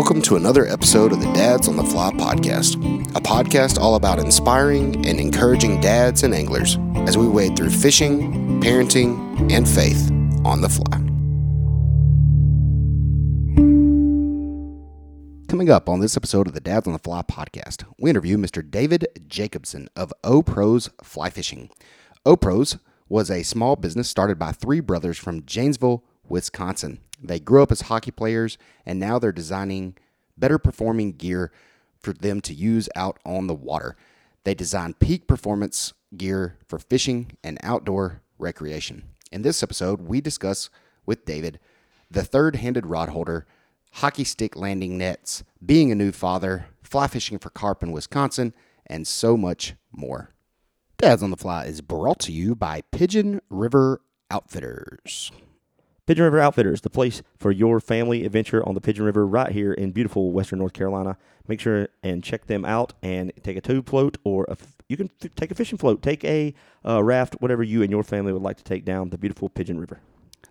welcome to another episode of the Dads on the Fly podcast, a podcast all about inspiring and encouraging dads and anglers as we wade through fishing, parenting, and faith on the fly. Coming up on this episode of the Dads on the Fly podcast, we interview Mr. David Jacobson of O Pros Fly Fishing. O Pros was a small business started by three brothers from Janesville, Wisconsin. They grew up as hockey players and now they're designing better performing gear for them to use out on the water. They design peak performance gear for fishing and outdoor recreation. In this episode, we discuss with David the third handed rod holder, hockey stick landing nets, being a new father, fly fishing for carp in Wisconsin, and so much more. Dads on the Fly is brought to you by Pigeon River Outfitters. Pigeon River Outfitters, the place for your family adventure on the Pigeon River right here in beautiful Western North Carolina. Make sure and check them out and take a tube float or a, you can th- take a fishing float, take a uh, raft, whatever you and your family would like to take down the beautiful Pigeon River.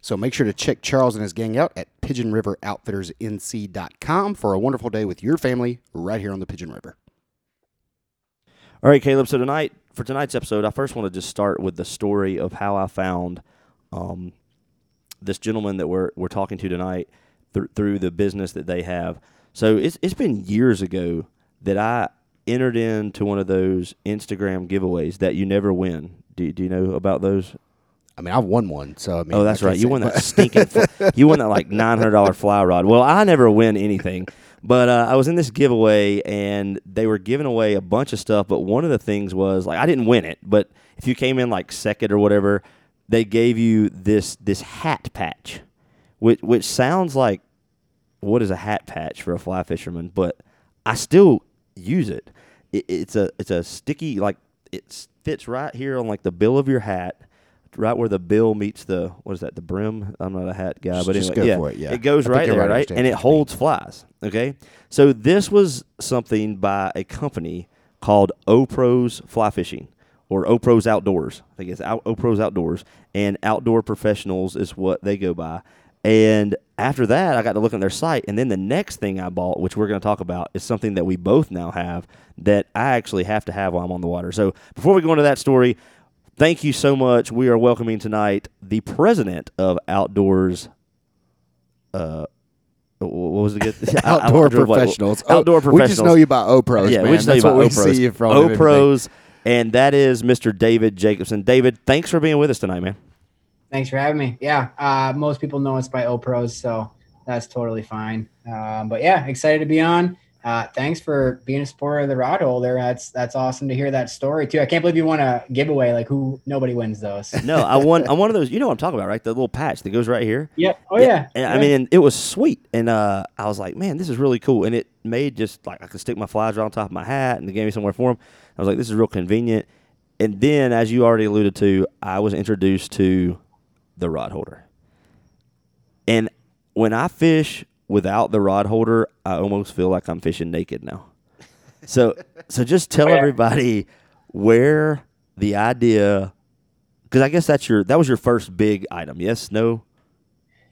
So make sure to check Charles and his gang out at pigeonriveroutfittersnc.com for a wonderful day with your family right here on the Pigeon River. All right, Caleb. So tonight, for tonight's episode, I first want to just start with the story of how I found um, this gentleman that we're we're talking to tonight th- through the business that they have. So it's it's been years ago that I entered into one of those Instagram giveaways that you never win. Do, do you know about those? I mean, I've won one, so I mean. oh, that's right. You won that stinking. fl- you won that like nine hundred dollar fly rod. Well, I never win anything, but uh, I was in this giveaway and they were giving away a bunch of stuff. But one of the things was like I didn't win it, but if you came in like second or whatever, they gave you this this hat patch, which which sounds like what is a hat patch for a fly fisherman, but I still use it. it it's a it's a sticky like it fits right here on like the bill of your hat, right where the bill meets the what is that the brim? I'm not a hat guy, Just- but just anyway, go yeah, for it, yeah. it goes I right there, everybody right, and it what you mean. holds flies. Okay, so this was something by a company called OPros Fly Fishing or OPros Outdoors. I think it's Out- OPros Outdoors, and Outdoor Professionals is what they go by. And after that, I got to look on their site, and then the next thing I bought, which we're going to talk about, is something that we both now have that I actually have to have while I'm on the water. So before we go into that story, thank you so much. We are welcoming tonight the president of Outdoors. Uh, what was it? I- I- I Outdoor professionals. Oh, We just know you by O Pros, Yeah, man. we just know That's you what about we see you from. O-Pros, and that is Mr. David Jacobson. David, thanks for being with us tonight, man. Thanks for having me. Yeah, uh, most people know us by OPros, so that's totally fine. Um, but yeah, excited to be on. Uh, thanks for being a supporter of the rod holder. That's that's awesome to hear that story too. I can't believe you won a giveaway. Like who? Nobody wins those. No, I won. I'm one of those. You know what I'm talking about, right? The little patch that goes right here. Yep. Oh yeah. And, I mean, it was sweet, and uh, I was like, man, this is really cool. And it made just like I could stick my flies right on top of my hat, and it gave me somewhere for them. I was like, this is real convenient. And then, as you already alluded to, I was introduced to the rod holder. And when I fish without the rod holder, I almost feel like I'm fishing naked now. So, so just tell Oh, yeah. everybody where the idea, because I guess that's your that was your first big item. Yes, no.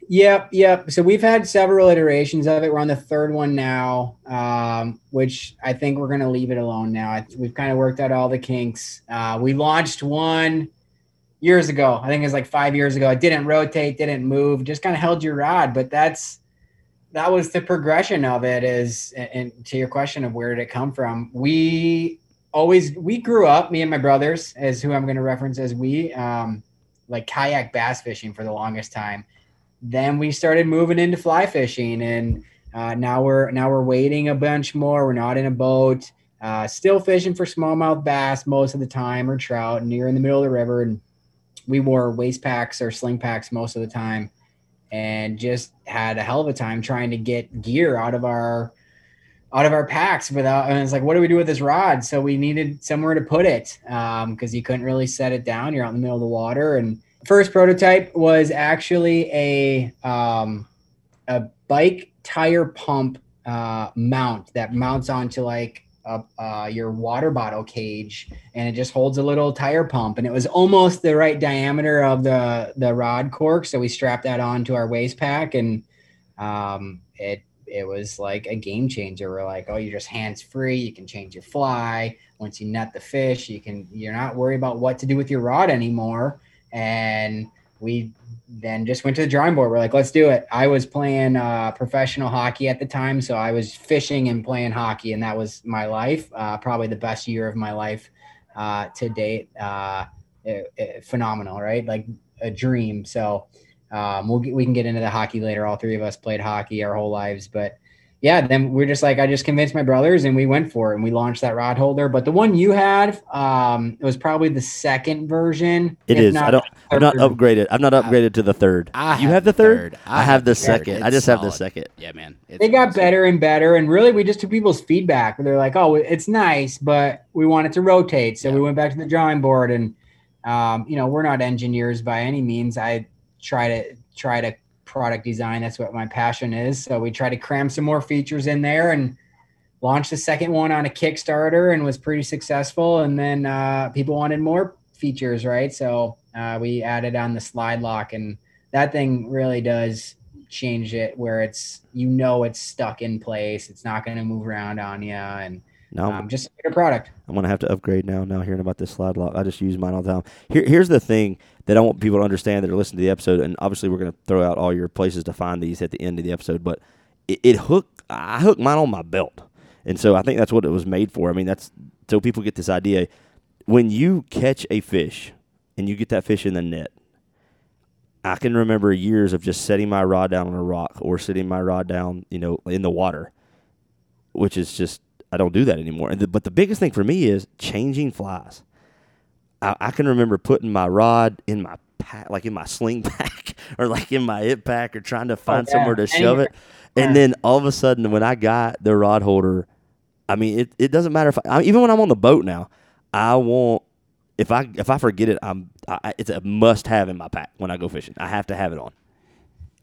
Yep, yep. So we've had several iterations of it. We're on the third one now, um, which I think we're going to leave it alone now. I, we've kind of worked out all the kinks. Uh, we launched one years ago. I think it was like five years ago. It didn't rotate, didn't move, just kind of held your rod. But that's that was the progression of it. Is and to your question of where did it come from? We always we grew up. Me and my brothers, as who I'm going to reference as we, um, like kayak bass fishing for the longest time then we started moving into fly fishing and uh, now we're now we're waiting a bunch more we're not in a boat uh, still fishing for smallmouth bass most of the time or trout near in the middle of the river and we wore waist packs or sling packs most of the time and just had a hell of a time trying to get gear out of our out of our packs without and it's like what do we do with this rod? So we needed somewhere to put it because you couldn't really set it down. You're out in the middle of the water. And first prototype was actually a um, a bike tire pump uh, mount that mounts onto like uh, your water bottle cage, and it just holds a little tire pump. And it was almost the right diameter of the the rod cork, so we strapped that onto our waist pack, and um, it it was like a game changer. We're like, oh, you're just hands free. You can change your fly. Once you net the fish, you can. You're not worried about what to do with your rod anymore. And we then just went to the drawing board. We're like, let's do it. I was playing uh, professional hockey at the time, so I was fishing and playing hockey, and that was my life. Uh, probably the best year of my life uh, to date. Uh, it, it, phenomenal, right? Like a dream. So um, we'll we can get into the hockey later. All three of us played hockey our whole lives, but yeah, then we're just like I just convinced my brothers and we went for it and we launched that rod holder. But the one you had, um, it was probably the second version. It is. I don't. I'm not upgraded. I'm not upgraded to the third. I you have the third. third. I, I, have the second. I just solid. have the second. Yeah, man. They got awesome. better and better, and really, we just took people's feedback. They're like, "Oh, it's nice, but we want it to rotate." So yeah. we went back to the drawing board, and um, you know, we're not engineers by any means. I try to try to product design. That's what my passion is. So we try to cram some more features in there and launched the second one on a Kickstarter and was pretty successful. And then uh, people wanted more features, right? So uh, we added on the slide lock, and that thing really does change it where it's you know it's stuck in place. It's not going to move around on you, and now, um, just a product. I'm gonna have to upgrade now. Now hearing about this slide lock, I just use mine all the time. Here, here's the thing that I want people to understand that are listening to the episode, and obviously we're gonna throw out all your places to find these at the end of the episode. But it, it hook, I hook mine on my belt, and so I think that's what it was made for. I mean, that's so people get this idea. When you catch a fish and you get that fish in the net, I can remember years of just setting my rod down on a rock or sitting my rod down, you know, in the water, which is just I don't do that anymore. The, but the biggest thing for me is changing flies. I, I, can remember putting my rod in my pack, like in my sling pack or like in my hip pack or trying to oh, find oh, yeah. somewhere to shove it. And then all of a sudden, when I got the rod holder, I mean, it, it doesn't matter if I, even when I'm on the boat now, I want if I if I forget it, I'm I, it's a must have in my pack when I go fishing. I have to have it on.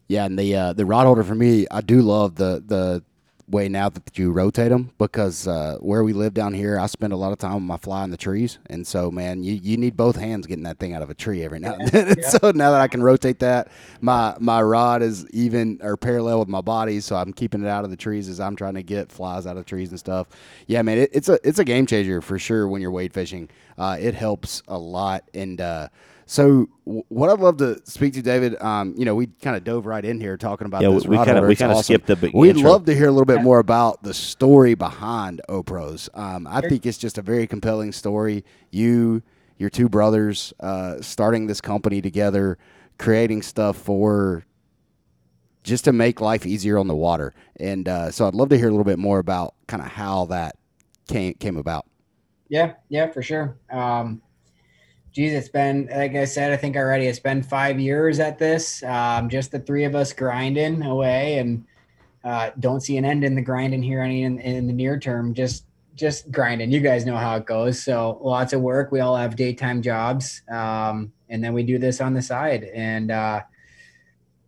Yeah, and the uh, the rod holder for me, I do love the the way now that you rotate them because uh, where we live down here, I spend a lot of time with my fly in the trees, and so man, you, you need both hands getting that thing out of a tree every now and then. Yeah. so now that I can rotate that, my my rod is even or parallel with my body, so I'm keeping it out of the trees as I'm trying to get flies out of trees and stuff. Yeah, man, it, it's a it's a game changer for sure when you're wade fishing. Uh, it helps a lot, and uh, so what I'd love to speak to David, um, you know, we kind of dove right in here talking about yeah, this. We kind of we kind of awesome. skipped the big. We'd intro. love to hear a little bit more about the story behind OPROS. Um, I think it's just a very compelling story. You, your two brothers, uh, starting this company together, creating stuff for just to make life easier on the water. And uh, so I'd love to hear a little bit more about kind of how that came came about. Yeah, yeah, for sure. Um, geez, it's been like I said, I think already it's been five years at this. Um, just the three of us grinding away, and uh, don't see an end in the grinding here any in, in the near term. Just just grinding. You guys know how it goes. So lots of work. We all have daytime jobs, um, and then we do this on the side. And uh,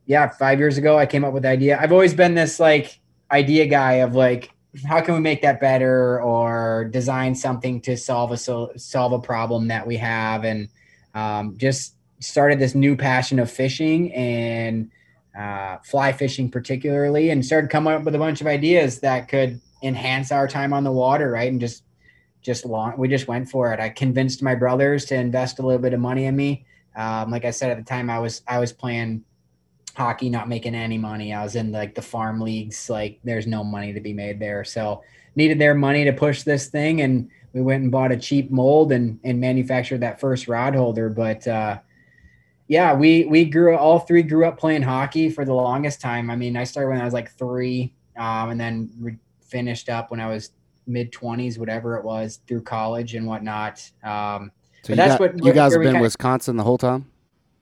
yeah, five years ago, I came up with the idea. I've always been this like idea guy of like how can we make that better or design something to solve a solve a problem that we have? And um, just started this new passion of fishing and uh, fly fishing particularly and started coming up with a bunch of ideas that could enhance our time on the water right? And just just long we just went for it. I convinced my brothers to invest a little bit of money in me. Um, like i said at the time i was i was playing hockey not making any money. I was in like the farm leagues, like there's no money to be made there. So needed their money to push this thing and we went and bought a cheap mold and and manufactured that first rod holder. But uh yeah, we we grew all three grew up playing hockey for the longest time. I mean, I started when I was like three, um, and then re- finished up when I was mid twenties, whatever it was, through college and whatnot. Um, so you, got, what, you guys have been in Wisconsin the whole time.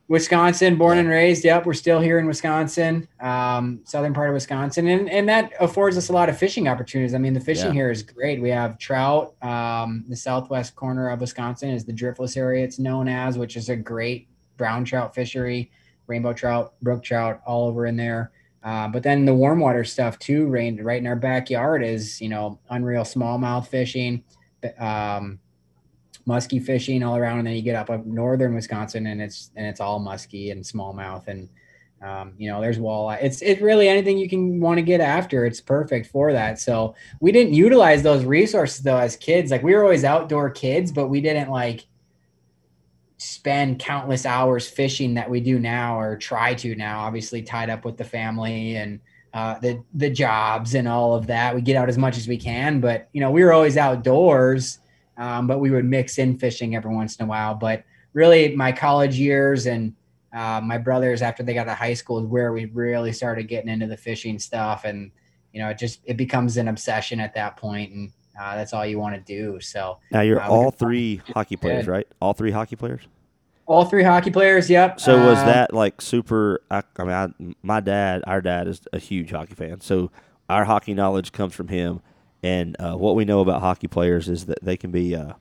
Wisconsin, born and raised. Yep, we're still here in Wisconsin, um, southern part of Wisconsin, and and that affords us a lot of fishing opportunities. I mean, the fishing yeah. here is great. We have trout. Um, the southwest corner of Wisconsin is the driftless area. It's known as, which is a great brown trout fishery, rainbow trout, brook trout, all over in there. Uh, but then the warm water stuff too, rain right in our backyard is you know unreal smallmouth fishing. Um, musky fishing all around, and then you get up up northern Wisconsin, and it's and it's all musky and smallmouth, and Um, you know, there's walleye. It's it's really anything you can want to get after. It's perfect for that. So we didn't utilize those resources though as kids. Like we were always outdoor kids, but we didn't like spend countless hours fishing that we do now or try to now. Obviously tied up with the family and uh, the the jobs and all of that. We get out as much as we can, but you know we were always outdoors. Um, but we would mix in fishing every once in a while. But really, my college years and uh, my brothers after they got to high school is where we really started getting into the fishing stuff, and you know it just it becomes an obsession at that point, and uh, that's all you want to do. So now you're uh, all three hockey players, right? All three hockey players. All three hockey players. Yep. So was uh, that like super? I, I mean, I, my dad, our dad is a huge hockey fan, so our hockey knowledge comes from him. And uh, what we know about hockey players is that they can be uh,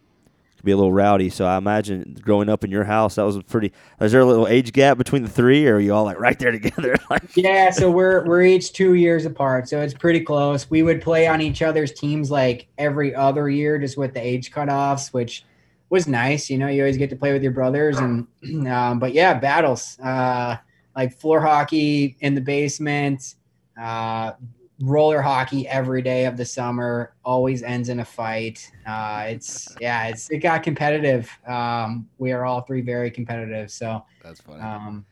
be a little rowdy. So I imagine growing up in your house, that was a pretty. Was there a little age gap between the three, or are you all like right there together? yeah, so we're we're each two years apart, so it's pretty close. We would play on each other's teams like every other year, just with the age cutoffs, which was nice. You know, you always get to play with your brothers, and um, but yeah, battles uh, like floor hockey in the basement. Uh, roller hockey every day of the summer always ends in a fight. Uh, it's yeah, it's it got competitive. Um, we are all three very competitive. So that's funny. Um,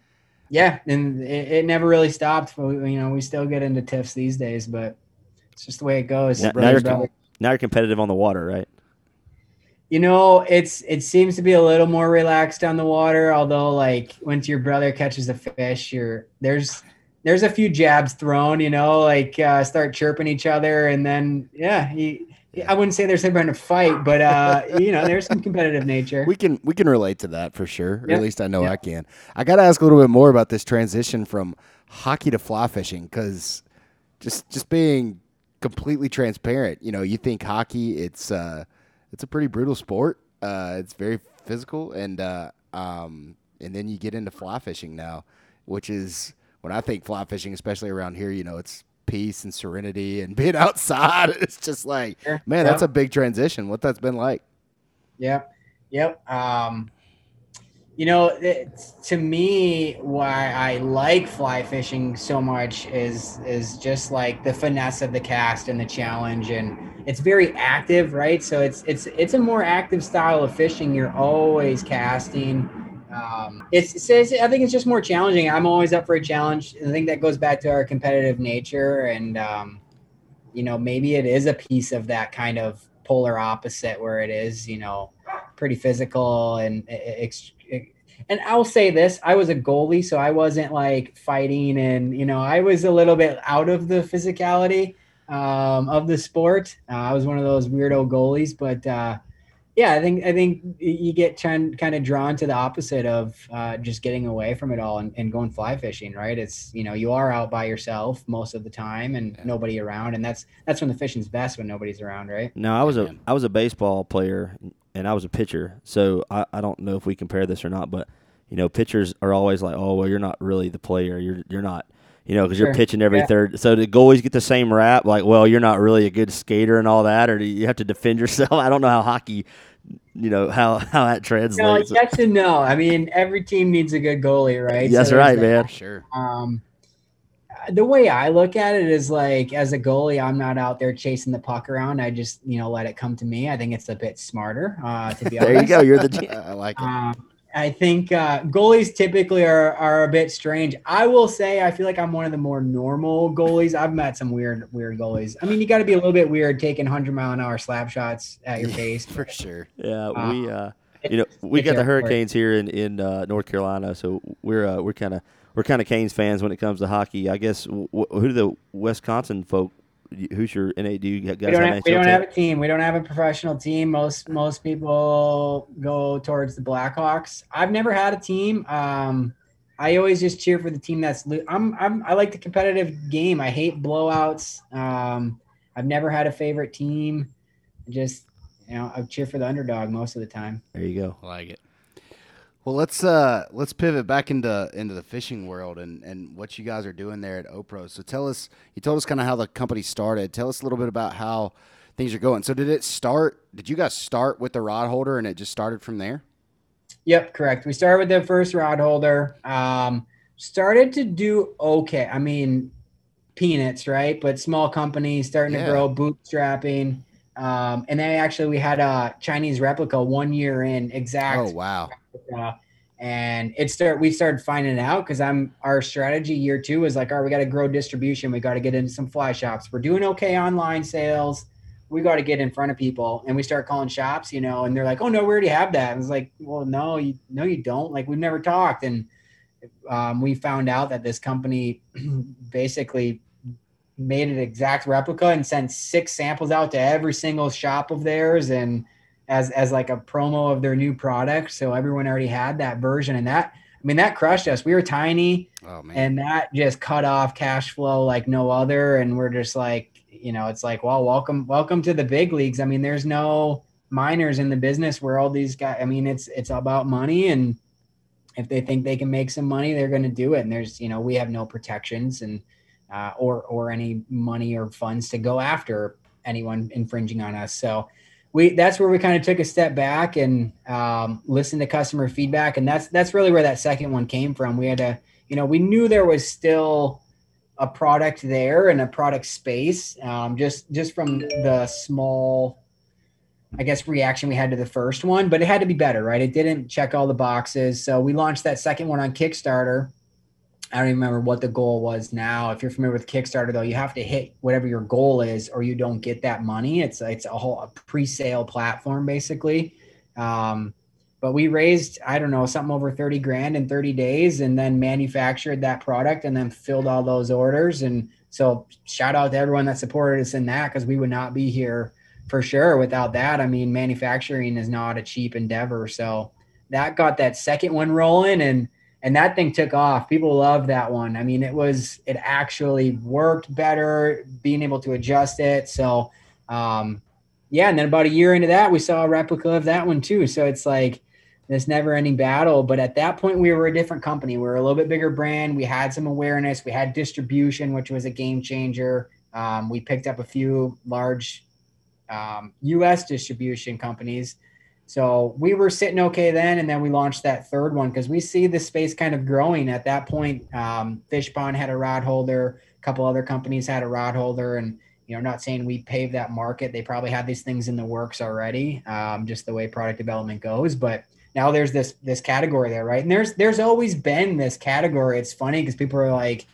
yeah, and it, it, never really stopped. But you know, we still get into tiffs these days, but it's just the way it goes. Now, now, you're, com- now you're competitive on the water, right? You know, it's it seems to be a little more relaxed on the water. Although, like once your brother catches a fish, you're there's there's a few jabs thrown, you know, like uh, start chirping each other, and then yeah, he, I wouldn't say there's been a fight, but uh, you know, there's some competitive nature. We can we can relate to that for sure. Yep. at least I know yep. I can. I got to ask a little bit more about this transition from hockey to fly fishing because just just being completely transparent. You know, you think hockey, it's uh, it's a pretty brutal sport. Uh, it's very physical, and uh, um, and then you get into fly fishing now, which is when I think fly fishing, especially around here, you know, it's peace and serenity and being outside. It's just like, sure. man, that's a big transition. What that's been like. Yep. Yep. Um, you know, it, to me, why I like fly fishing so much is is just like the finesse of the cast and the challenge, and it's very active, right? So it's it's it's a more active style of fishing. You're always casting um, it's, it's, I think it's just more challenging. I'm always up for a challenge. I think that goes back to our competitive nature, and um, you know, maybe it is a piece of that kind of polar opposite where it is, you know, pretty physical and and I'll say this: I was a goalie, so I wasn't like fighting, and you know, I was a little bit out of the physicality um, of the sport. Uh, I was one of those weirdo goalies, but uh, yeah, I think I think you get kind kind of drawn to the opposite of uh, just getting away from it all and, and, going fly fishing, right? It's you know you are out by yourself most of the time and yeah. nobody around, and that's that's when the fishing's best when nobody's around, right? No, I was a I was a baseball player and I was a pitcher, so I, I don't know if we compare this or not, but you know pitchers are always like, oh well, you're not really the player, you're you're not you know, because sure. you're pitching every yeah. third. So the goalies get the same rap, like, well, you're not really a good skater and all that, or do you have to defend yourself? I don't know how hockey, you know, how how that translates. No, yes and no. I mean, every team needs a good goalie, right? That's so right, man. Sure. Um, the way I look at it is like, as a goalie, I'm not out there chasing the puck around. I just, you know, let it come to me. I think it's a bit smarter, uh, to be honest. there you go. You're the. I like it. Um, I think uh, goalies typically are, are a bit strange. I will say I feel like I'm one of the more normal goalies. I've met some weird weird goalies. I mean, you got to be a little bit weird taking 100 mile an hour slap shots at your face for sure. Yeah, uh, we uh, you know we got the Hurricanes here in in uh, North Carolina, so we're uh, we're kind of we're kind of Canes fans when it comes to hockey. I guess wh- who do the Wisconsin folk who's your NA? Do you guys we don't, have, we don't have, a team. We don't have a professional team. Most most people go towards the Blackhawks. I've never had a team. Um, I always just cheer for the team that's. Lo- I'm, I'm I like the competitive game. I hate blowouts. Um, I've never had a favorite team. Just you know, I cheer for the underdog most of the time. There you go. I like it. Well, let's uh let's pivot back into into the fishing world and and what you guys are doing there at OPRO. So tell us, you told us kind of how the company started. Tell us a little bit about how things are going. So did it start? Did you guys start with the rod holder and it just started from there? Yep, correct. We started with the first rod holder. Um, started to do okay. I mean, peanuts, right? But small companies starting Yeah. to grow, bootstrapping. Um, and then actually we had a Chinese replica one year in exact Oh wow. Uh, and it start we started finding it out because I'm our strategy year two is like, all right, we got to grow distribution. We got to get into some fly shops. We're doing okay online sales. We got to get in front of people, and we start calling shops, you know, and they're like, oh no, we already have that. And it's like, well, no, you no, you don't. Like we've never talked, and um, we found out that this company basically made an exact replica and sent six samples out to every single shop of theirs and as as like a promo of their new product. So everyone already had that version and that i mean that crushed us. We were tiny Oh man. and that just cut off cash flow like no other. And we're just like you know it's like well welcome welcome to the big leagues. I mean there's no minors in the business where all these guys i mean it's it's about money. And if they think they can make some money they're going to do it. And there's you know we have no protections and uh, or or any money or funds to go after anyone infringing on us. So we that's where we kind of took a step back and um, listened to customer feedback and that's that's really where that second one came from. We had to you know we knew there was still a product there and a product space um, just just from the small i guess reaction we had to the first one but it had to be better right? It didn't check all the boxes. So we launched that second one on kickstarter I don't even remember what the goal was now. If you're familiar with Kickstarter, though, you have to hit whatever your goal is, or you don't get that money. It's it's a whole a pre-sale platform basically. Um, but we raised I don't know something over thirty grand in thirty days, and then manufactured that product, and then filled all those orders. And so, shout out to everyone that supported us in that because we would not be here for sure without that. I mean, manufacturing is not a cheap endeavor, so that got that second one rolling and and that thing took off. People loved that one. I mean, it was it actually worked better, being able to adjust it. So, um, yeah. And then about a year into that, we saw a replica of that one too. So it's like this never-ending battle. But at that point, we were a different company. We were a little bit bigger brand. We had some awareness. We had distribution, which was a game changer. Um, we picked up a few large um, U.S. distribution companies. So we were sitting okay then, and then we launched that third one because we see the space kind of growing. At that point, um, Fishpond had a rod holder, a couple other companies had a rod holder, and you know, not saying we paved that market. They probably had these things in the works already, um, just the way product development goes. But now there's this this category there, right? And there's there's always been this category. It's funny because people are like,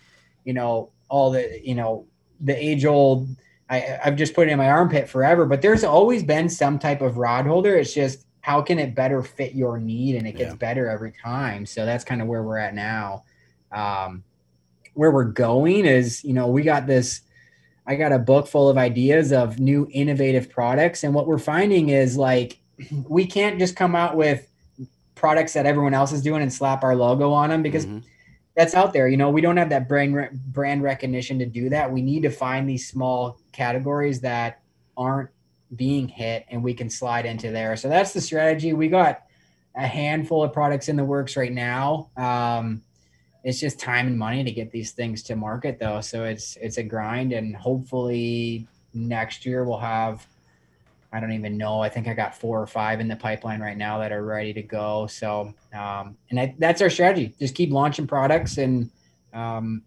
you know, all the you know the age old. I, I've just put it in my armpit forever, but there's always been some type of rod holder. It's just how can it better fit your need and it gets Yeah. better every time so that's kind of where we're at now um, where we're going is you know we got this i got a book full of ideas of new innovative products and what we're finding is like we can't just come out with products that everyone else is doing and slap our logo on them because Mhm. that's out there. You know, we don't have that brand re- brand recognition to do that. We need to find these small categories that aren't being hit, and we can slide into there. So that's the strategy. We got a handful of products in the works right now. Um, it's just time and money to get these things to market, though. So it's it's a grind, and hopefully next year we'll have. I don't even know. I think I got four or five in the pipeline right now that are ready to go. So, um, and I, that's our strategy. Just keep launching products and um,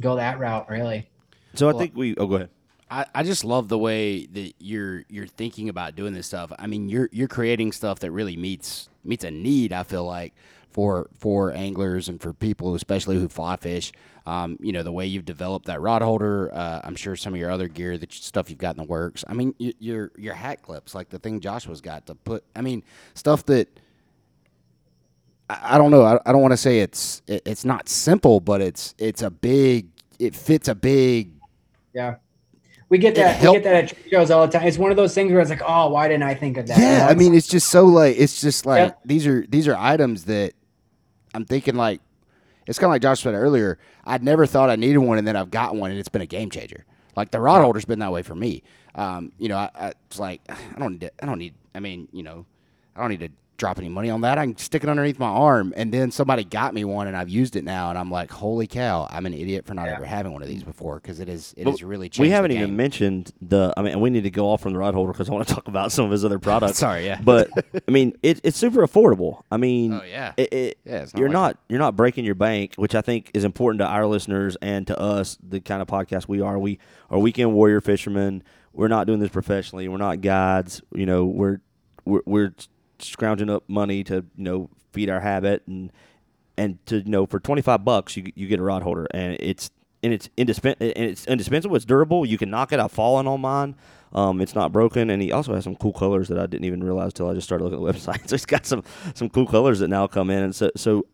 go that route. Really. So I think we. Oh, go ahead. I, I just love the way that you're you're thinking about doing this stuff. I mean, you're you're creating stuff that really meets meets a need. I feel like for for anglers and for people, especially who fly fish. Um, you know, the way you've developed that rod holder. Uh, I'm sure some of your other gear, the stuff you've got in the works. I mean, your your hat clips, like the thing Joshua's got to put. I mean, stuff that. I, don't know. I, I don't want to say it's it, it's not simple, but it's it's a big. It fits a big Yeah. We get that. We get that at shows all the time. It's one of those things where it's like, oh, why didn't I think of that? Yeah, I mean, it's just so like it's just like Yeah. these are these are items that I'm thinking like it's kind of like Josh said earlier. I'd never thought I needed one, and then I've got one, and it's been a game changer. Like the rod holder's been that way for me. Um, you know, I, I it's like I don't need I don't need. I mean, you know, I don't need to drop any money on that. I can stick it underneath my arm. And then somebody got me one, and I've used it now, and I'm like, holy cow, I'm an idiot for not Yeah. ever having one of these before because it is it is really we haven't even mentioned the. I mean, we need to go off from the rod holder because I want to talk about some of his other products. Sorry, yeah. but I mean, it, it's super affordable. I mean, Oh, yeah. it, it, Yeah, it's not you're like not you're not breaking your bank, which I think is important to our listeners and to us, the kind of podcast we are. We are weekend warrior fishermen. We're not doing this professionally. We're not guides. You know, we're we're, we're scrounging up money to you know feed our habit and and to you know for 25 bucks you you get a rod holder. And it's and it's indispens- and it's indispensable. It's durable. You can knock it. I've fallen on mine. Um, it's not broken. And he also has some cool colors that i didn't even realize till i just started looking at the website. So he's got some some cool colors that now come in. And so so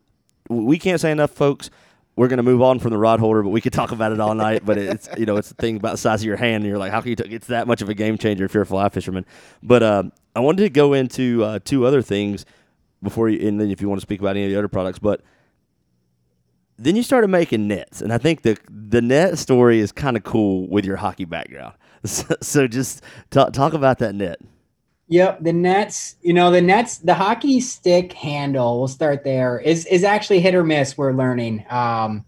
we can't say enough folks. We're going to move on from the rod holder, but we could talk about it all night. But it's you know it's the thing about the size of your hand, and you're like, how can you? T- it's that much of a game changer if you're a fly fisherman. But um, I wanted to go into uh, two other things before you, and then if you want to speak about any of the other products, but then you started making nets, and I think the the net story is kind of cool with your hockey background. So, so just talk talk about that net. Yep, the nets. You know, the nets. The hockey stick handle. We'll start there. Is is actually hit or miss. We're learning, um,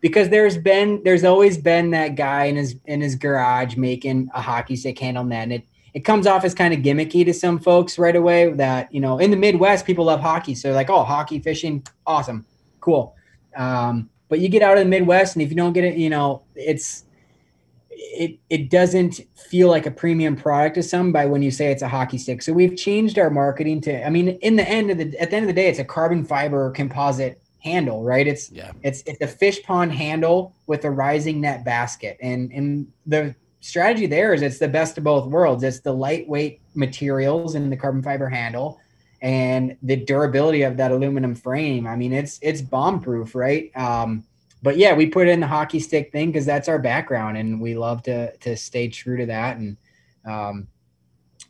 because there's been there's always been that guy in his in his garage making a hockey stick handle net. And it it comes off as kind of gimmicky to some folks right away. That you know, in the Midwest, people love hockey, so they're like, oh, hockey fishing, awesome, cool. Um, but you get out of the Midwest, and if you don't get it, you know, it's it it doesn't feel like a premium product to some by when you say it's a hockey stick. So we've changed our marketing to I mean in the end of the at the end of the day it's a carbon fiber composite handle, right? It's Yeah. it's it's a fish pond handle with a rising net basket. And and the strategy there is it's the best of both worlds. It's the lightweight materials in the carbon fiber handle and the durability of that aluminum frame. I mean it's it's bomb proof, right? Um but yeah, we put in the hockey stick thing because that's our background, and we love to to stay true to that. And um,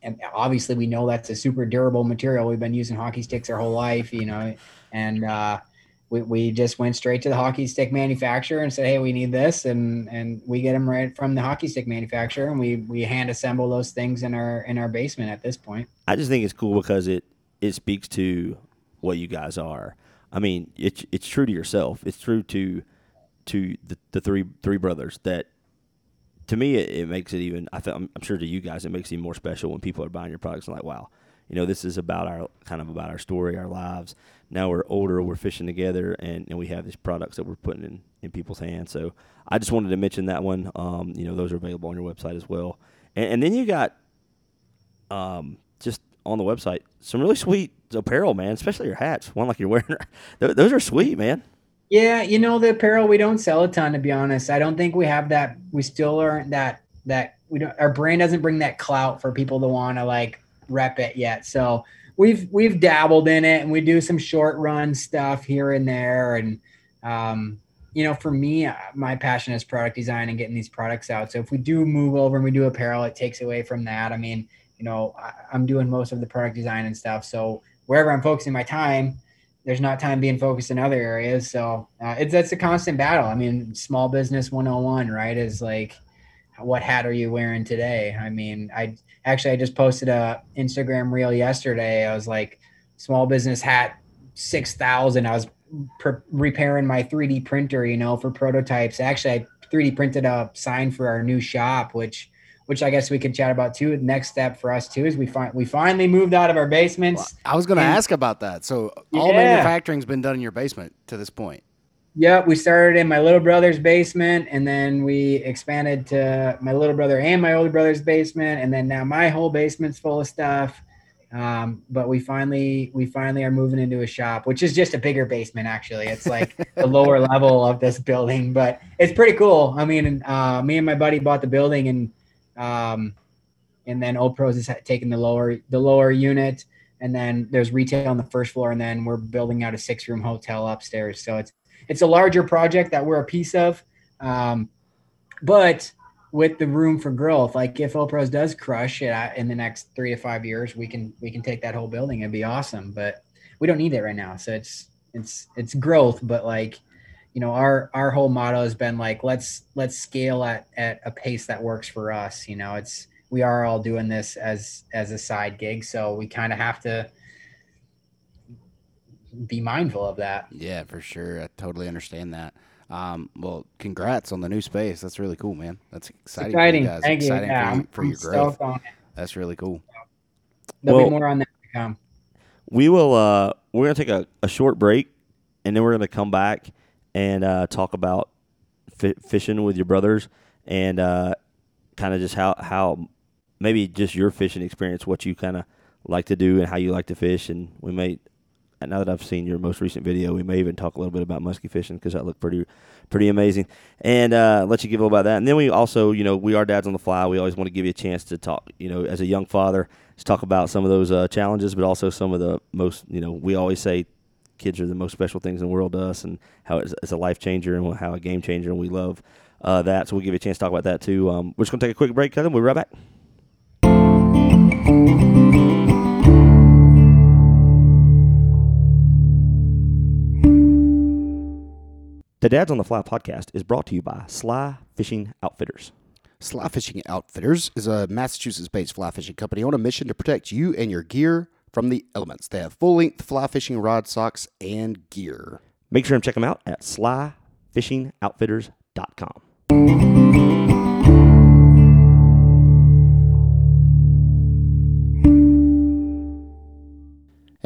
and obviously, we know that's a super durable material. We've been using hockey sticks our whole life, you know, and uh, we we just went straight to the hockey stick manufacturer and said, hey, we need this, and and we get them right from the hockey stick manufacturer, and we we hand assemble those things in our in our basement at this point. I just think it's cool because it it speaks to what you guys are. I mean, it's it's true to yourself. It's true to to the, the three three brothers that to me it, it makes it even I th- I'm, I'm sure to you guys it makes it even more special when people are buying your products and like wow you know this is about our kind of about our story our lives now we're older we're fishing together and, and we have these products that we're putting in, in people's hands so I just wanted to mention that one um, you know those are available on your website as well and, and then you got um, just on the website some really sweet apparel man especially your hats one like you're wearing those are sweet man Yeah, you know the apparel we don't sell a ton to be honest. I don't think we have that. We still aren't that that we don't. Our brand doesn't bring that clout for people to want to like rep it yet. So we've we've dabbled in it and we do some short run stuff here and there. And um, you know, for me, uh, my passion is product design and getting these products out. So if we do move over and we do apparel, it takes away from that. I mean, you know, I, I'm doing most of the product design and stuff. So wherever I'm focusing my time, there's not time being focused in other areas. So uh, it's that's a constant battle. I mean, small business 101, right? Is like, what hat are you wearing today? I mean, I actually I just posted a Instagram reel yesterday. I was like, small business hat six thousand. I was pre- repairing my 3D printer, you know, for prototypes. Actually, I 3D printed a sign for our new shop, which which I guess we could chat about too. The next step for us too is we find we finally moved out of our basements. I was going to ask about that. So all Yeah. manufacturing's been done in your basement to this point. Yep, we started in my little brother's basement, and then we expanded to my little brother and my older brother's basement, and then now my whole basement's full of stuff. Um, but we finally we finally are moving into a shop, which is just a bigger basement. Actually, it's like the lower level of this building, but it's pretty cool. I mean, uh, me and my buddy bought the building, and um, and then Opros is ha- taking the lower the lower unit, and then there's retail on the first floor, and then we're building out a six room hotel upstairs. So it's it's a larger project that we're a piece of, um, but with the room for growth. Like if Opros does crush it in the next three to five years, we can we can take that whole building. It'd be awesome, but we don't need it right now. So it's it's it's growth, but like you know our our whole motto has been like let's let's scale at at a pace that works for us. You know, it's we are all doing this as as a side gig, so we kind of have to be mindful of that. Yeah, for sure. I totally understand that. Um, well, congrats on the new space. That's really cool, man. That's exciting. Exciting. For you guys. Thank you. exciting Yeah, for, you, for your growth. stoked on it. That's really cool. There'll Well- be more on that to come. We will. Uh, we're gonna take a, a short break, and then we're gonna come back and uh, talk about fi- fishing with your brothers and uh, kind of just how how maybe just your fishing experience, what you kind of like to do, and how you like to fish. And we may and now that I've seen your most recent video, we may even talk a little bit about musky fishing because that looked pretty pretty amazing. And uh, let you give a little about that. And then we also, you know, we are dads on the fly. We always want to give you a chance to talk, you know, as a young father, to talk about some of those uh, challenges, but also some of the most, you know, we always say kids are the most special things in the world to us, and how it's, it's a life changer and how a game changer, and we love uh, that. So we'll give you a chance to talk about that too. Um, we're just gonna take a quick break, Kevin. We'll be right back. The Dads on the Fly podcast is brought to you by Sly Fishing Outfitters. Sly Fishing Outfitters is a Massachusetts based fly fishing company on a mission to protect you and your gear from the elements. They have full length fly fishing rod, socks, and gear. Make sure and check them out at slyfishingoutfitters.com.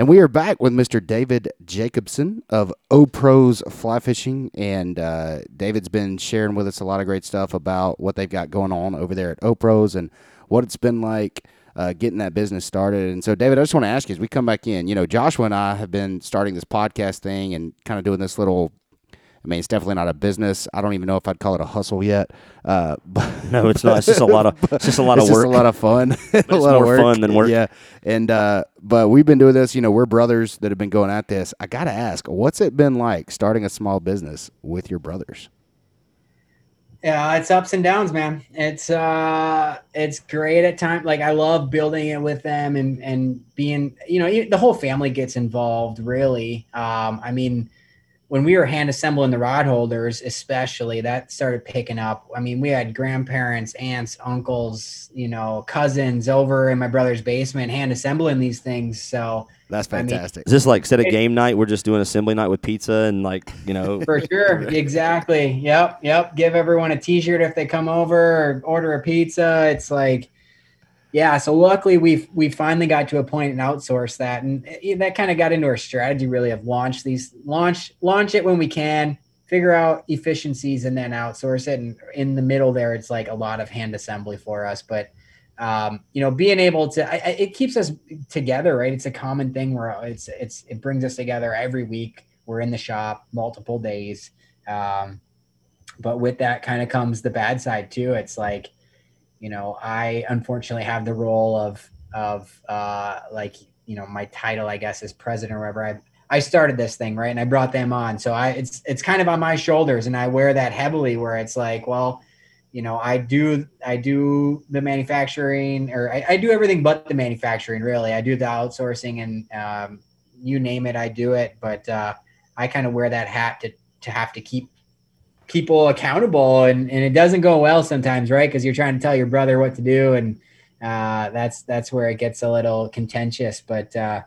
And we are back with Mr. David Jacobson of OPRO's Fly Fishing. And uh, David's been sharing with us a lot of great stuff about what they've got going on over there at OPRO's and what it's been like uh, getting that business started. And so, David, I just want to ask you as we come back in, you know, Joshua and I have been starting this podcast thing and kind of doing this little. I mean, it's definitely not a business. I don't even know if I'd call it a hustle yet. Uh, but No, it's not. It's just a lot of it's just a lot of work. just a lot of fun. a it's lot of more work. fun than work. Yeah, and uh, but we've been doing this. You know, we're brothers that have been going at this. I gotta ask, what's it been like starting a small business with your brothers? Yeah, it's ups and downs, man. It's uh it's great at times. Like I love building it with them and and being, you know, the whole family gets involved really. Um I mean, when we were hand assembling the rod holders, especially that started picking up. I mean, we had grandparents, aunts, uncles, you know, cousins over in my brother's basement hand assembling these things. So That's I mean- fantastic. Is this like set a game night, we're just doing assembly night with pizza and like you know? For sure. exactly. Yep. Yep. Give everyone a t-shirt if they come over or order a pizza. It's like, yeah. So luckily we've, we finally got to a point and outsource that. And it- that kind of got into our strategy really of launch these launch, launch it when we can figure out efficiencies and then outsource it. And in the middle there, it's like a lot of hand assembly for us, but um, you know, being able to, I, I, it keeps us together, right? It's a common thing where it's, it's, it brings us together every week. We're in the shop multiple days. Um, but with that kind of comes the bad side too. It's like, you know, I unfortunately have the role of, of, uh, like, you know, my title, I guess, is president or whatever. I, I started this thing, right? And I brought them on. So I, it's, it's kind of on my shoulders and I wear that heavily where it's like, well, you know, I do I do the manufacturing or I, I do everything but the manufacturing really. I do the outsourcing and um, you name it, I do it. But uh, I kind of wear that hat to to have to keep people accountable and, and it doesn't go well sometimes, right? Because you're trying to tell your brother what to do and uh, that's that's where it gets a little contentious. But uh,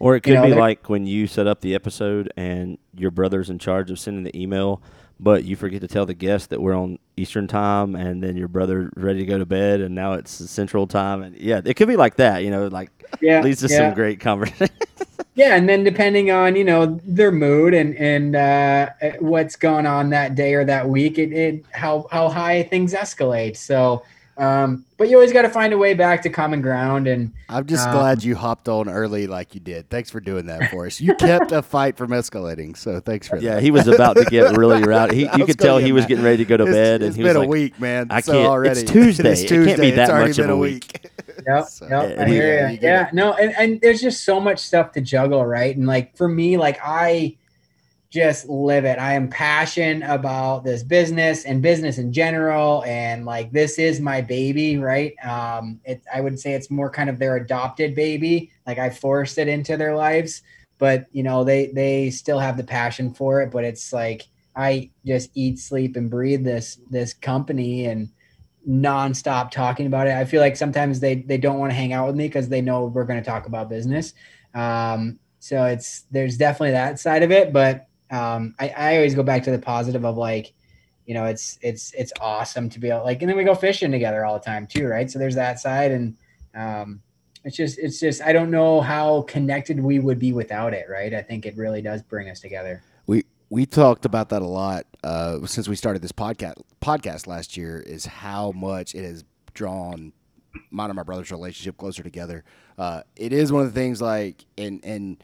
Or it could You know, be like when you set up the episode and your brother's in charge of sending the email, but you forget to tell the guest that we're on Eastern time, and then your brother's ready to go to bed, and now it's Central time, and yeah, it could be like that. You know, like yeah, leads to yeah. some great conversation. Yeah, and then depending on you know their mood and and uh, what's going on that day or that week, it, it how how high things escalate. So, um, but you always got to find a way back to common ground. And I'm just Um, glad you hopped on early like you did. Thanks for doing that for us. You kept a fight from escalating, so thanks for yeah, that. Yeah, he was about to get really rowdy. He, you could tell he was mad. getting ready to go to It's- bed, and it's he been was a week, man. I so can't- it's already Tuesday. It's It can't be that It's much of been a a week. week. yep, So, yep, yeah, I hear you get Yeah, no, and, and there's just so much stuff to juggle, right? And like for me, like I just live it. I am passionate about this business and business in general, and like this is my baby, right? Um, it I would say it's more kind of their adopted baby. Like I forced it into their lives, but you know they they still have the passion for it. But it's like I just eat, sleep, and breathe this this company and nonstop talking about it. I feel like sometimes they they don't want to hang out with me because they know we're going to talk about business. Um, so it's there's definitely that side of it, but um, I, I always go back to the positive of like, you know, it's it's it's awesome to be able like, and then we go fishing together all the time too, right? So there's that side, and um, it's just it's just I don't know how connected we would be without it, right? I think it really does bring us together. We we talked about that a lot uh, since we started this podcast podcast last year. Is how much it has drawn mine and my brother's relationship closer together. Uh, it is one of the things like and and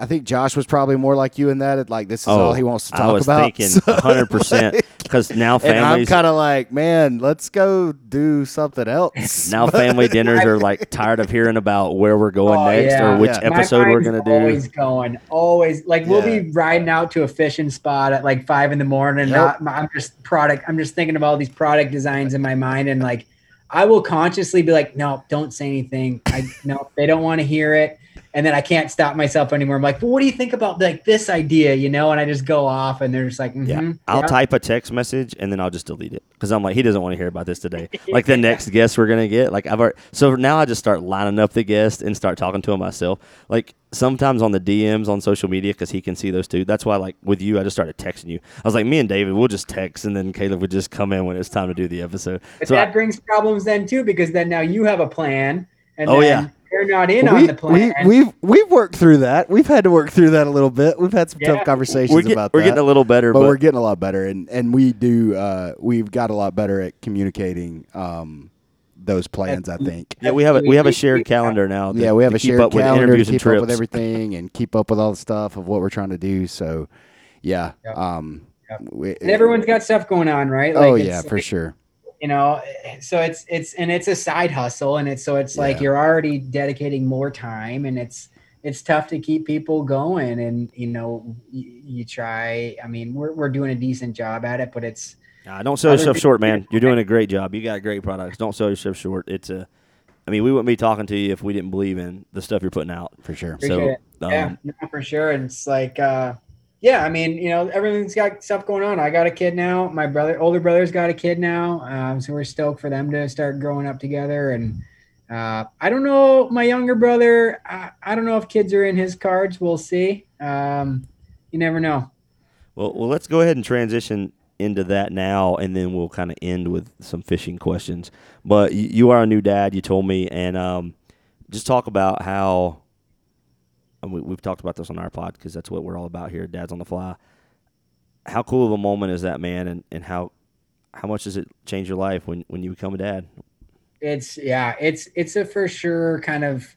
I think Josh was probably more like you in that. Like this is all oh, he wants to talk Oh, I was about. thinking So, 100% because now and I'm kind of like, man, let's go do something else. now family dinners are like tired of hearing about where we're going Oh, next yeah. or which Yeah. Episode we're gonna do. Always going, always like we'll Yeah. be riding out to a fishing spot at like five in the morning. And Yep. not, I'm just product. I'm just thinking of all these product designs in my mind, and like I will consciously be like, no, don't say anything. I no, they don't want to hear it, and then I can't stop myself anymore. I'm like, but what do you think about like this idea? You know, and I just go off, and they're just like, Yeah, mhm, I'll yeah. type a text message and then I'll just delete it because I'm like, he doesn't want to hear about this today. Like the next guest we're gonna get, like I've already, so now I just start lining up the guest and start talking to him myself. Like sometimes on the DMs on social media because he can see those too. That's why, like with you, I just started texting you. I was like, me and David, we'll just text and then Caleb would just come in when it's time to do the episode. But So I- that brings problems then too, because then now you have a plan, and Oh, then yeah. They're not in we, on the plan. we, we've we've worked through that. We've had to work through that a little bit. We've had some Yeah. tough conversations we're, get- about we're that. getting a little better, but, but, we're getting a lot better, and and we do uh, we've got a lot better at communicating um, those plans. I think. yeah, we have a, we have a shared calendar now. to- yeah, we have a shared up with calendar to interviews and keep up with everything and keep up with all the stuff of what we're trying to do. So, yeah, Yeah. um, Yeah. we- and everyone's got stuff going on, right? oh it's- yeah, for sure. You know so it's it's and it's a side hustle and it's so it's like you're already dedicating more time and it's it's tough to keep people going and you know you, you try i mean we're, we're doing a decent job at it but it's Nah, don't sell Other yourself short, man. You're doing a great job. You got great products. Don't sell yourself short. It's a, I mean, we wouldn't be talking to you if we didn't believe in the stuff you're putting out. For sure. Appreciate so, um, yeah no, for sure and it's like uh yeah i mean you know everything's got stuff going on. I got a kid now. My brother older brother's got a kid now. Um, so we're stoked for them to start growing up together. And uh, i don't know my younger brother I, I don't know if kids are in his cards. We'll see. Um, you never know. Well, well, let's go ahead and transition into that now, and then we'll kind of end with some fishing questions. But you, you are a new dad, you told me, and um, just talk about how. And we, we've talked about this on our pod because that's what we're all about here, Dads on the Fly. How cool of a moment is that, man, and, and how how much does it change your life when, when you become a dad? it's yeah it's it's a for sure kind of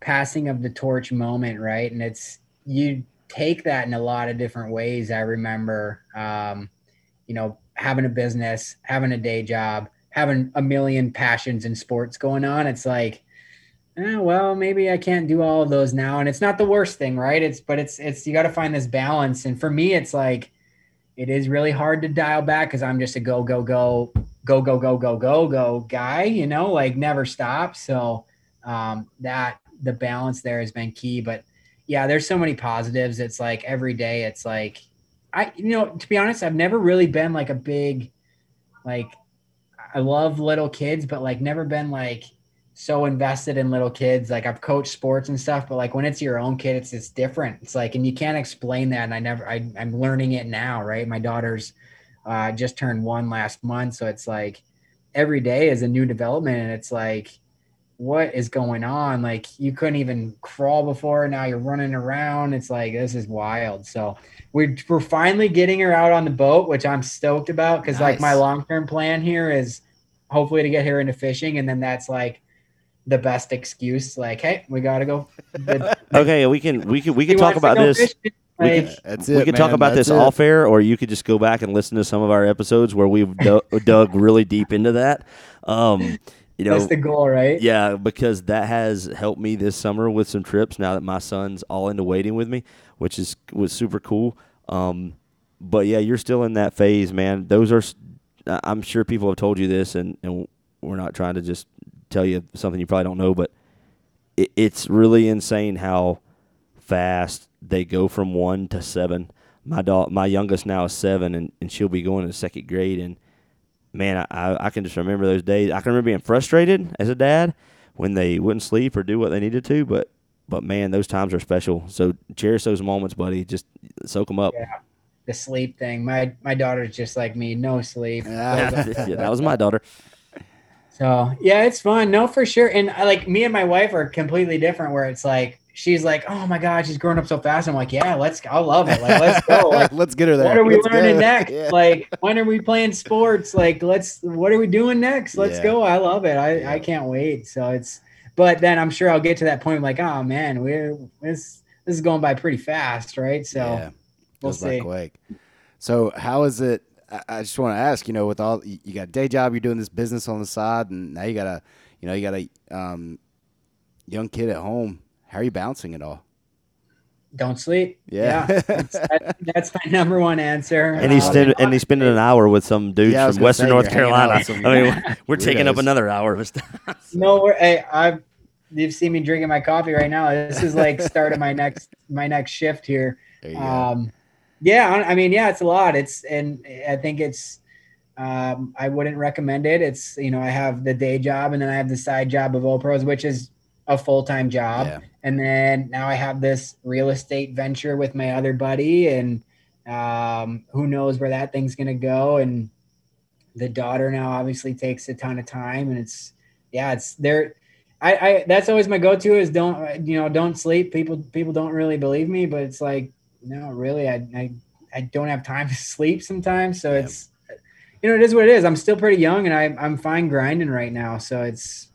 passing of the torch moment right and it's you take that in a lot of different ways i remember um you know having a business having a day job having a million passions and sports going on it's like eh, well maybe i can't do all of those now and it's not the worst thing right? It's but it's it's you got to find this balance and for me it's like it is really hard to dial back because i'm just a go go go go go go go go go guy you know? Like never stop. So um that the balance there has been key but yeah there's so many positives. It's like every day it's like i you know to be honest i've never really been like a big like i love little kids but like never been like so invested in little kids like i've coached sports and stuff but like when it's your own kid it's it's different it's like and you can't explain that and i never I, i'm learning it now right my daughter's uh, just turned one last month. So it's like every day is a new development. And it's like, what is going on? Like you couldn't even crawl before. Now you're running around. It's like, this is wild. So we're, we're finally getting her out on the boat, which I'm stoked about. Cause like my long-term plan here is hopefully to get her into fishing. And then that's like the best excuse. Like, Hey, we got to go. Okay, we can we can we he can talk about this. fishing. We can- That's we can talk about That's this it. off air, or you could just go back and listen to some of our episodes where we've dug, dug really deep into that. Um, you know, that's the goal, right? yeah, because that has helped me this summer with some trips. Now that my son's all into wading with me, which is was super cool. Um, but yeah, you're still in that phase, man. Those are, I'm sure people have told you this, and and we're not trying to just tell you something you probably don't know, but it, it's really insane how fast they go from one to seven. My dog, my youngest now is seven, and, and she'll be going to second grade. And man, I, I, can just remember those days. I can remember being frustrated as a dad when they wouldn't sleep or do what they needed to. But but man, those times are special. So cherish those moments, buddy. Just soak them up. Yeah. The sleep thing. My my daughter's just like me, no sleep. Yeah, that was my daughter. So yeah, it's fun. No, for sure. And I, like me and my wife are completely different. Where it's like she's like, "Oh my god, she's growing up so fast." I'm like, "Yeah, let's. I love it. Like, let's go. Like, let's get her there. what are we Let's learning next? Yeah. Like, when are we playing sports? Like, let's. What are we doing next? Let's Yeah. go. I love it. I Yeah. I can't wait. So it's. But then I'm sure I'll get to that point. Like, oh man, we're this this is going by pretty fast, right? So yeah, we'll see. quick. So how is it? I, I just want to ask. You know, with all you you got a day job, you're doing this business on the side, and now you got a, you know, you got a um, young kid at home. How are you balancing it all? don't sleep. Yeah. that's, that, that's my number one answer. And he's Uh, spend, and he's spending an hour with some dudes Yeah, from Western say, North you're hanging out Carolina. some I mean, we're taking up another hour of his time. No, we're, hey, I've you've seen me drinking my coffee right now. This is like start of my next my next shift here. There you go. Um, yeah, I mean, yeah, it's a lot. It's and I think it's um, I wouldn't recommend it. It's you know I have the day job and then I have the side job of Opros, which is a full time job, Yeah. and then now I have this real estate venture with my other buddy, and um, who knows where that thing's gonna go. And the daughter now obviously takes a ton of time, and it's yeah, it's there. I, I that's always my go-to is don't you know don't sleep. People people don't really believe me, but it's like no, really, I I, I don't have time to sleep sometimes. So Yeah. it's you know it is what it is. I'm still pretty young, and I I'm fine grinding right now. So it's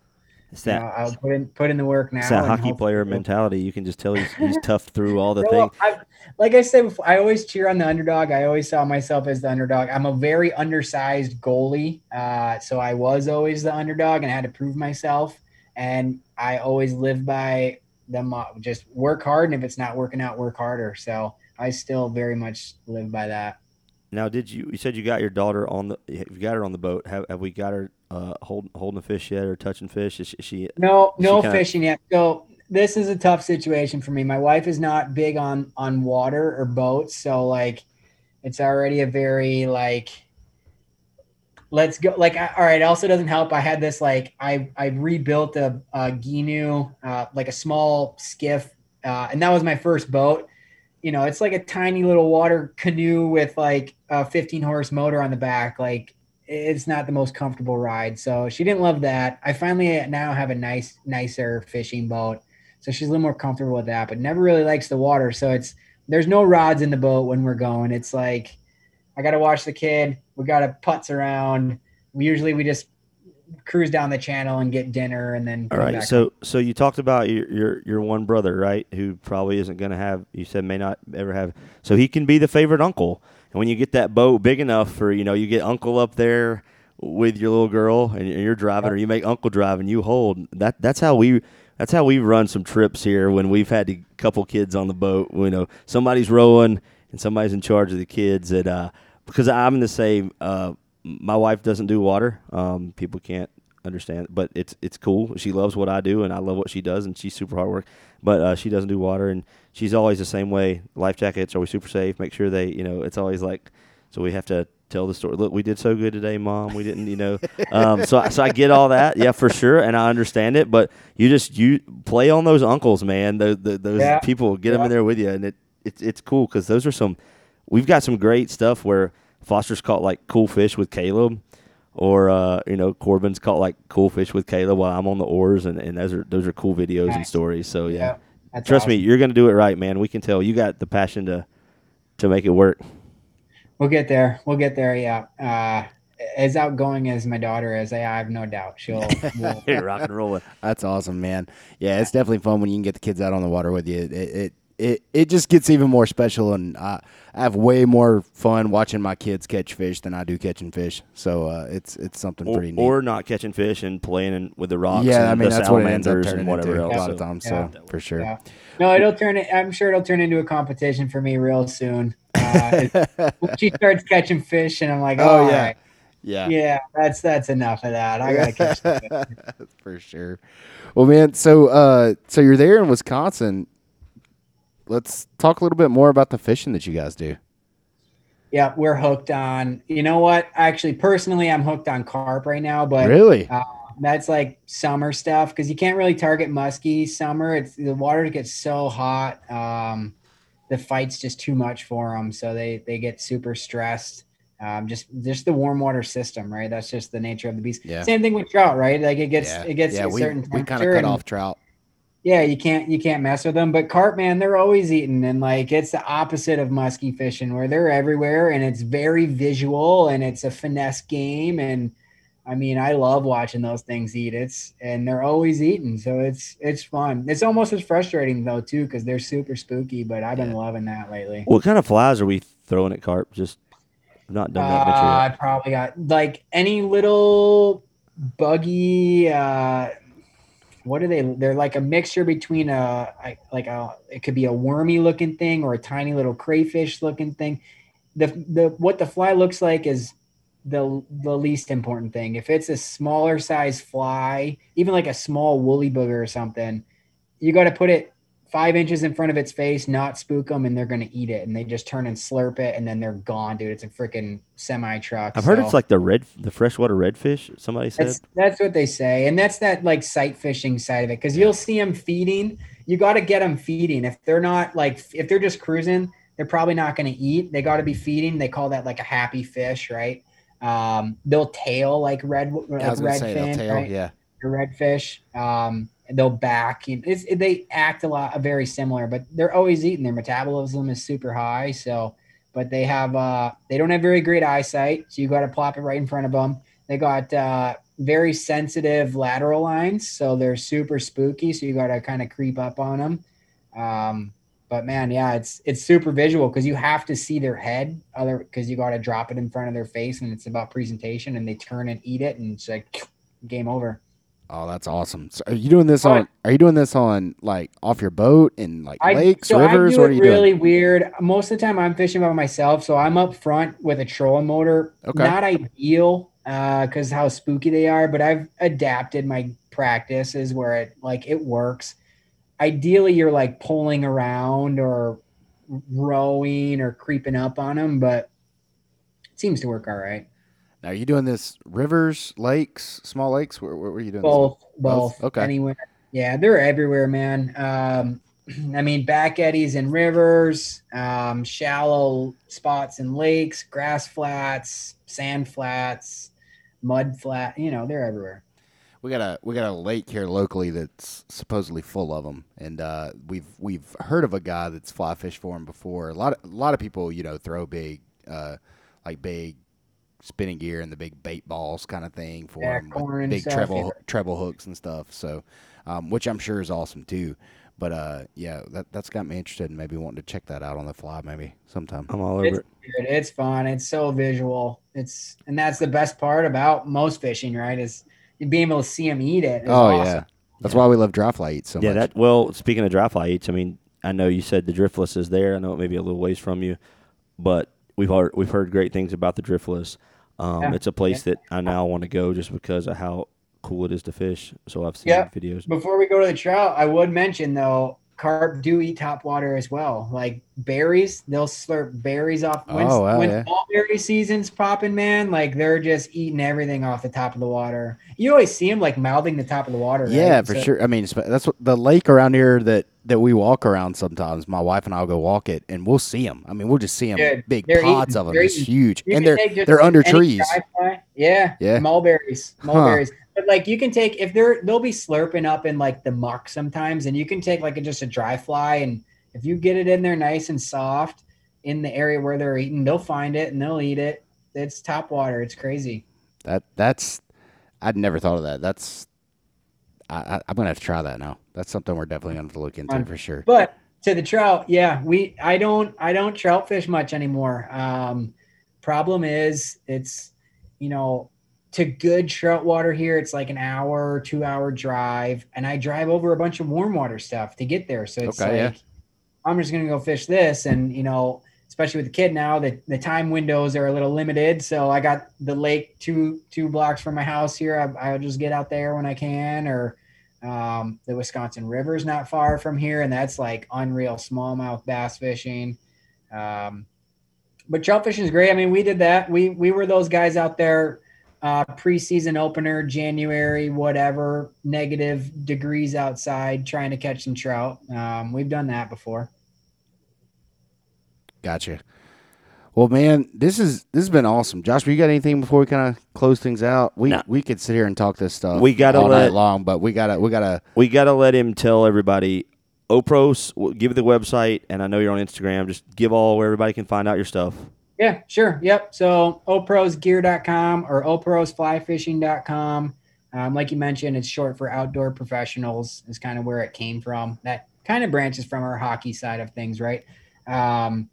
It's you that, know, I'll put in put in the work now. it's that hockey player mentality. You can just tell he's, he's tough through all the well, things. I, like I said before, I always cheer on the underdog. I always saw myself as the underdog. I'm a very undersized goalie, uh, so I was always the underdog and I had to prove myself. And I always lived by the mo- just work hard, and if it's not working out, work harder. So I still very much live by that. Now, did you? You said you got your daughter on the. You got her on the boat. Have, have we got her uh, holding holding a fish yet, or touching fish? Is she? Is she No, no kinda- fishing yet. So this is a tough situation for me. My wife is not big on on water or boats, so like it's already a very like let's go like I- all right also doesn't help. I had this like i i rebuilt a, a gnu uh, like a small skiff uh, and that was my first boat. You know it's like a tiny little water canoe with like a 15 horse motor on the back. Like it's not the most comfortable ride. So she didn't love that. I finally now have a nice nicer fishing boat. So she's a little more comfortable with that but never really likes the water. So it's there's no rods in the boat when we're going. It's like I got to watch the kid. We got to putz around. We usually we just cruise down the channel and get dinner and then All right. back So, so you talked about your your your one brother, right? Who probably isn't going to have. You said may not ever have. So he can be the favorite uncle. And when you get that boat big enough for you know, you get uncle up there with your little girl, and you're driving, or you make uncle drive, and you hold. That that's how we. That's how we run some trips here when we've had a couple kids on the boat. You know, somebody's rowing and somebody's in charge of the kids. That uh, because I'm the same. Uh, my wife doesn't do water. Um, people can't understand, but it's it's cool. She loves what I do, and I love what she does, and she's super hard work. But uh, she doesn't do water, and she's always the same way. Life jackets are we super safe? Make sure they, you know, it's always like. So we have to tell the story. Look, we did so good today, mom. We didn't, you know. Um, so so I get all that, yeah, for sure, and I understand it. But you just you play on those uncles, man. The, the, those Yeah. people get them in there with you, and it, it it's cool because those are some. We've got some great stuff where Foster's caught like cool fish with Caleb, or uh, you know Corbin's caught like cool fish with Caleb while I'm on the oars, and, and those are those are cool videos and stories. So yeah, Yeah, that's trust me, you're gonna do it right, man. We can tell you got the passion to to make it work. We'll get there. We'll get there. Yeah. Uh, as outgoing as my daughter is, I have no doubt she'll. will- rock and rolling. That's awesome, man. Yeah, it's definitely fun when you can get the kids out on the water with you. It it it, it just gets even more special, and I, I have way more fun watching my kids catch fish than I do catching fish. So uh, it's it's something Or, pretty neat. or not catching fish and playing in, with the rocks. yeah, and I mean the that's what it ends up turning and whatever into else. a lot of So- times. Yeah. So for sure. Yeah. No, it'll turn it. I'm sure it'll turn into a competition for me real soon. Uh, she starts catching fish, and I'm like, Oh, oh yeah. yeah, Yeah. yeah, that's that's enough of that. I gotta catch. some fish. for sure. Well, man, so uh, so you're there in Wisconsin. Let's talk a little bit more about the fishing that you guys do. Yeah, we're hooked on. You know what? Actually, personally, I'm hooked on carp right now. But really? uh, That's like summer stuff because you can't really target muskie summer. It's the water gets so hot. Um, the fight's just too much for them, so they they get super stressed. Um, just just the warm water system, right? That's just the nature of the beast. Yeah. Same thing with trout, right? Like it gets yeah, it gets yeah. a We certain we kind of cut and- off trout. Yeah, you can't you can't mess with them. But carp, man, they're always eating, and like it's the opposite of musky fishing, where they're everywhere, and it's very visual, and it's a finesse game. And I mean, I love watching those things eat. It's and they're always eating, so it's it's fun. It's almost as frustrating though too, because they're super spooky. But I've been Yeah. loving that lately. What kind of flies are we throwing at carp? Just I've not done that venture Uh. I probably got like any little buggy. Uh, what are they? They're like a mixture between a like a it could be a wormy looking thing or a tiny little crayfish looking thing. The the what the fly looks like is the the least important thing. If it's a smaller size fly, even like a small woolly bugger or something, you got to put it five inches in front of its face, not spook them, and they're gonna eat it, and they just turn and slurp it, and then they're gone, dude. It's a freaking semi truck. I've heard it's like the red, the freshwater redfish. Somebody said. that's that's what they say, and that's that like sight fishing side of it, because you'll see them feeding. You got to get them feeding. If they're not like if they're just cruising, they're probably not going to eat. They got to be feeding. They call that like a happy fish, right? Um, they'll tail like red like I was gonna red fin, tail. right? Yeah, the redfish. Um, and they'll back. Know, It's, they act a lot very similar, but they're always eating. Their metabolism is super high. So, but they have uh, they don't have very great eyesight. So you got to plop it right in front of them. They got uh, very sensitive lateral lines, so they're super spooky. So you got to kind of creep up on them. Um, but man, yeah, it's it's super visual because you have to see their head, other because you got to drop it in front of their face, and it's about presentation. And they turn and eat it, and it's like game over. Oh, that's awesome. So are you doing this on? Are you doing this on like off your boat in like I, lakes, so rivers? I do What are it really doing? weird. Most of the time, I'm fishing by myself, so I'm up front with a trolling motor. Okay. Not ideal uh, because how spooky they are, but I've adapted my practices where it like it works. Ideally, you're like pulling around or rowing or creeping up on them, but it seems to work all right. Now, are you doing this rivers, lakes, small lakes? Where, where were you doing? this? Both, Both? both, Okay. Anywhere. Yeah, they're everywhere, man. Um, I mean, back eddies and rivers, um, shallow spots in lakes, grass flats, sand flats, mud flat. You know, they're everywhere. We got a we got a lake here locally that's supposedly full of them, and uh, we've we've heard of a guy that's fly fished for him before. A lot of a lot of people, you know, throw big, uh, like big spinning gear and the big bait balls kind of thing for Yeah, him, corn big stuff, treble yeah. treble hooks and stuff. So, um, which I'm sure is awesome too. But uh, yeah, that that's got me interested in maybe wanting to check that out on the fly maybe sometime. I'm all over It's it. good. It's fun. It's so visual. It's and that's the best part about most fishing, right? Is being able to see them eat it. is Oh awesome. yeah, that's why we love dry fly eats so yeah, much. that. Well, speaking of dry fly eats, I mean, I know you said the driftless is there. I know it may be a little ways from you, but we've heard, we've heard great things about the driftless. Um, Yeah, It's a place that I now want to go just because of how cool it is to fish. So I've seen Yeah. videos. Before we go to the trout, I would mention though, carp do eat top water as well. Like berries, they'll slurp berries off. When, Oh, wow, when yeah. mulberry season's popping, man, like they're just eating everything off the top of the water. You always see them like mouthing the top of the water. Yeah, right? for So- sure. I mean, that's what the lake around here that that we walk around sometimes. My wife and I'll go walk it, and we'll see them. I mean, we'll just see them, Dude, big pods eating- of them. It's huge, You and they're they're under trees. Yeah, Yeah. mulberries, Huh. But like you can take if they're they'll be slurping up in like the muck sometimes, and you can take like a, just a dry fly, and if you get it in there nice and soft in the area where they're eating, they'll find it and they'll eat it. It's top water. It's crazy. That that's I'd never thought of that. That's I, I'm gonna have to try that now. That's something we're definitely gonna have to look into Fun. for sure. But to the trout, yeah, we I don't I don't trout fish much anymore. Um, problem is it's you know to good trout water here, it's like an hour, or two hour drive, and I drive over a bunch of warm water stuff to get there. So it's Okay, yeah. like I'm just gonna go fish this, and you know, especially with the kid now, the the time windows are a little limited. So I got the lake two two blocks from my house here. I, I'll just get out there when I can, or um, the Wisconsin River is not far from here, and that's like unreal smallmouth bass fishing. Um, but trout fishing is great. I mean, we did that. We we were those guys out there uh, preseason opener, January, whatever, negative degrees outside, trying to catch some trout. Um, we've done that before. Gotcha. Well, man, this is this has been awesome. Josh, you got anything before we kind of close things out? We No. we could sit here and talk this stuff. We gotta all night let- long, but we gotta we gotta. we got to let him tell everybody. Opros, w- give the website, and I know you're on Instagram. Just give all where everybody can find out your stuff. Yeah, sure. Yep. So oprosgear.com or oprosflyfishing.com. Um, like you mentioned, it's short for outdoor professionals, is kind of where it came from. That kind of branches from our hockey side of things, right? Um,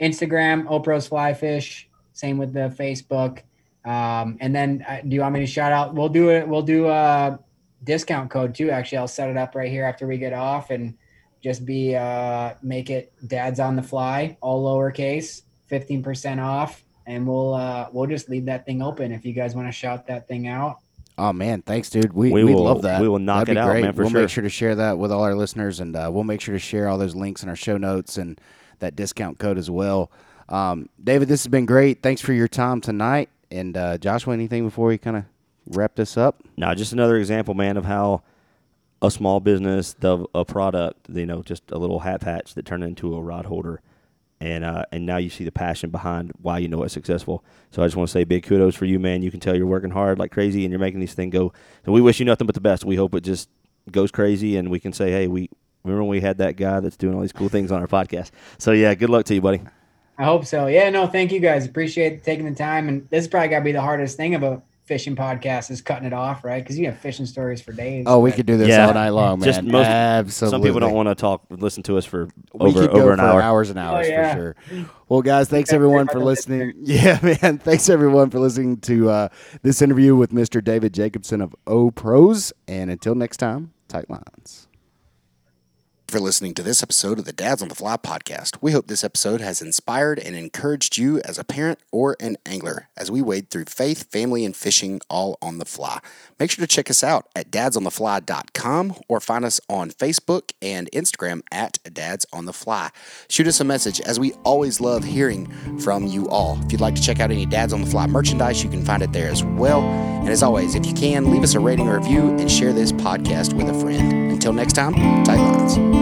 Instagram, Opros Flyfish, same with the Facebook. Um, and then uh, do you want me to shout out? We'll do it. We'll do a discount code too. Actually, I'll set it up right here after we get off and just be uh, make it dads on the fly, all lowercase, 15% off. And we'll uh, we'll just leave that thing open if you guys want to shout that thing out. Oh man, thanks, dude. We We we, will- love that. we will knock That'd it out, great. man, for we'll sure. make sure to share that with all our listeners, and uh, we'll make sure to share all those links in our show notes and that discount code as well. Um, David, this has been great. Thanks for your time tonight. And uh, Joshua, anything before we kind of wrap this up? Now, just another example, man, of how a small business, the a product, you know, just a little hat patch that turned into a rod holder, and uh, and now you see the passion behind why you know it's successful. So I just want to say big kudos for you, man. You can tell you're working hard like crazy, and you're making these things go. So we wish you nothing but the best. We hope it just goes crazy, and we can say, hey, we remember when we had that guy that's doing all these cool things on our podcast. So yeah, good luck to you, buddy. I hope so. Yeah, no, thank you guys. Appreciate taking the time. And this is probably got to be the hardest thing of a fishing podcast is cutting it off, right? Because you have fishing stories for days. Oh, we but- could do this Yeah. all night long, man. Just most- Absolutely. Some people don't want to talk, listen to us for we over could over go an for hour. hours and hours yeah. for sure. Well, guys, thanks everyone for listening. Yeah, man, thanks everyone for listening to uh, this interview with Mr. David Jacobson of Opros. And until next time, tight lines. For listening to this episode of the Dads on the Fly podcast, we hope this episode has inspired and encouraged you as a parent or an angler as we wade through faith, family, and fishing all on the fly. Make sure to check us out at dadsonthefly.com or find us on Facebook and Instagram at Dads on the Fly. Shoot us a message as we always love hearing from you all. If you'd like to check out any Dads on the Fly merchandise, you can find it there as well. And as always, if you can, leave us a rating or review and share this podcast with a friend. Until next time, tight lines.